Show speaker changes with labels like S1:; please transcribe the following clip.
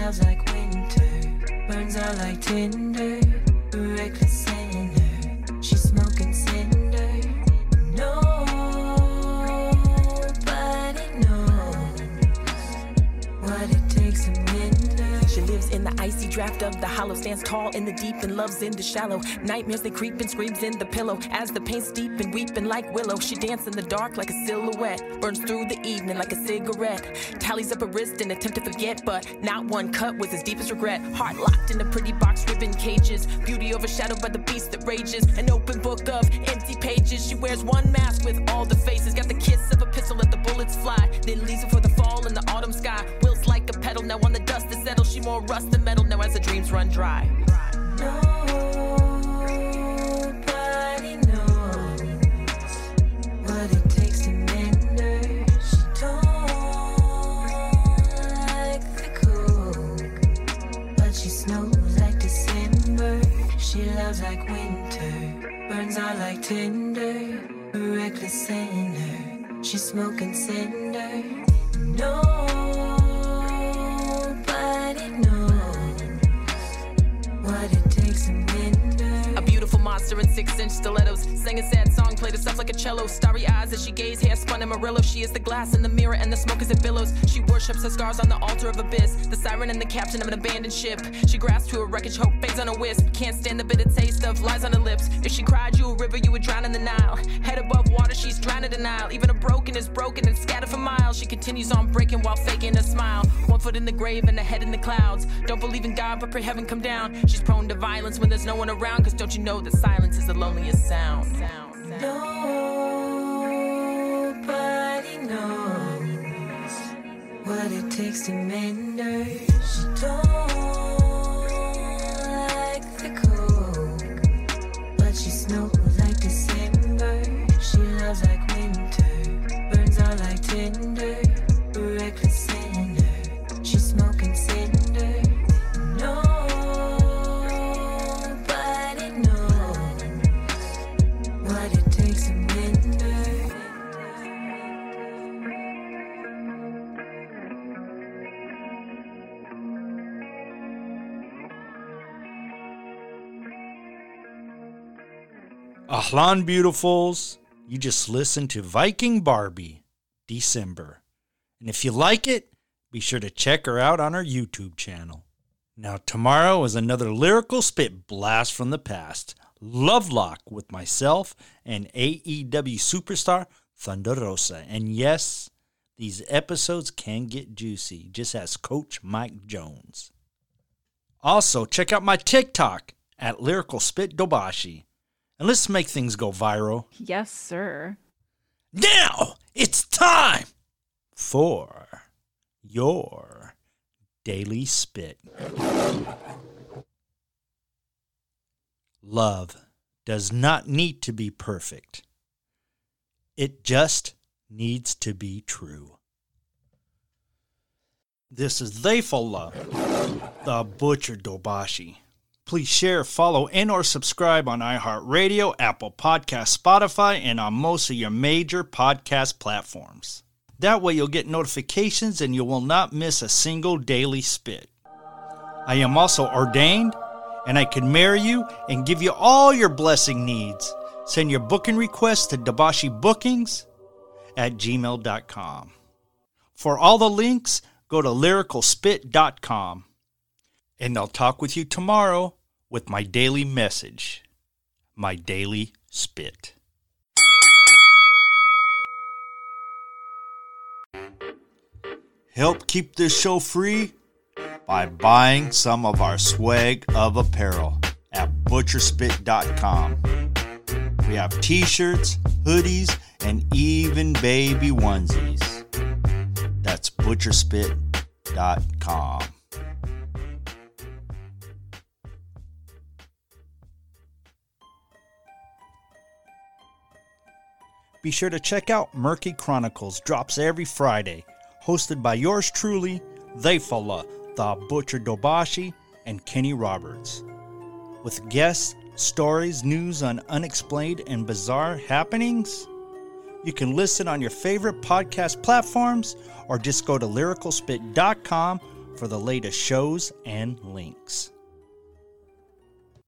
S1: smells like winter, burns out like tinder, reckless.
S2: The icy draft of the hollow, stands tall in the deep and loves in the shallow. Nightmares they creep and screams in the pillow as the pain's deep and weeping like willow. She dances in the dark like a silhouette, burns through the evening like a cigarette. Tallies up her wrist in attempt to forget, but not one cut was as deep as regret. Heart locked in a pretty box, ribbon cages. Beauty overshadowed by the beast that rages. An open book of empty pages. She wears one mask with all the faces. Got the kiss of a pistol, let the bullets fly. Then leaves her for the fall in the autumn sky. Wills pedal, now on the dust to settle. She more rust than metal now as the dreams run dry.
S1: Nobody knows what it takes to mend her. She don't like the cold, but she snows like December. She loves like winter, burns out like tinder, reckless sinner. She's smoking cinder. Nobody
S2: in six inch stilettos. Sang a sad song, played herself like a cello. Starry eyes as she gazed, hair spun in Murillo. She is the glass in the mirror and the smoke as it billows. She worships her scars on the altar of abyss. The siren and the captain of an abandoned ship. She grasps to a wreckage, hope fades on a wisp. Can't stand the bitter taste of lies on her lips. If she cried you a river, you would drown in the Nile. Head denial. Even a broken is broken and scattered for miles. She continues on breaking while faking a smile. One foot in the grave and a head in the clouds. Don't believe in God, but pray heaven come down. She's prone to violence when there's no one around. Cause don't you know that silence is the loneliest sound?
S1: Nobody knows what it takes to mend her. She don't
S3: Ahlan beautifuls, you just listened to Viking Barbie, December. And if you like it, be sure to check her out on our YouTube channel. Now, tomorrow is another lyrical spit blast from the past. Love Lock with myself and AEW superstar Thunder Rosa. And yes, these episodes can get juicy. Just ask Coach Mike Jones. Also, check out my TikTok at Lyrical Spit Dobashi. And let's make things go viral.
S4: Yes, sir.
S3: Now it's time for your daily spit. Love does not need to be perfect, it just needs to be true. This is Theyfullah, the Butcher Dobashi. Please share, follow, and or subscribe on iHeartRadio, Apple Podcast, Spotify, and on most of your major podcast platforms. That way you'll get notifications and you will not miss a single daily spit. I am also ordained and I can marry you and give you all your blessing needs. Send your booking requests to debashibookings at gmail.com. For all the links, go to lyricalspit.com. And I'll talk with you tomorrow with my daily message, my daily spit. Help keep this show free by buying some of our swag of apparel at butcherspit.com. We have t shirts, hoodies, and even baby onesies. That's butcherspit.com. Be sure to check out Murky Chronicles, drops every Friday, hosted by yours truly, Theyfullah, the Butcher Dobashi, and Kenny Roberts. With guests, stories, news on unexplained and bizarre happenings. You can listen on your favorite podcast platforms or just go to lyricalspit.com for the latest shows and links.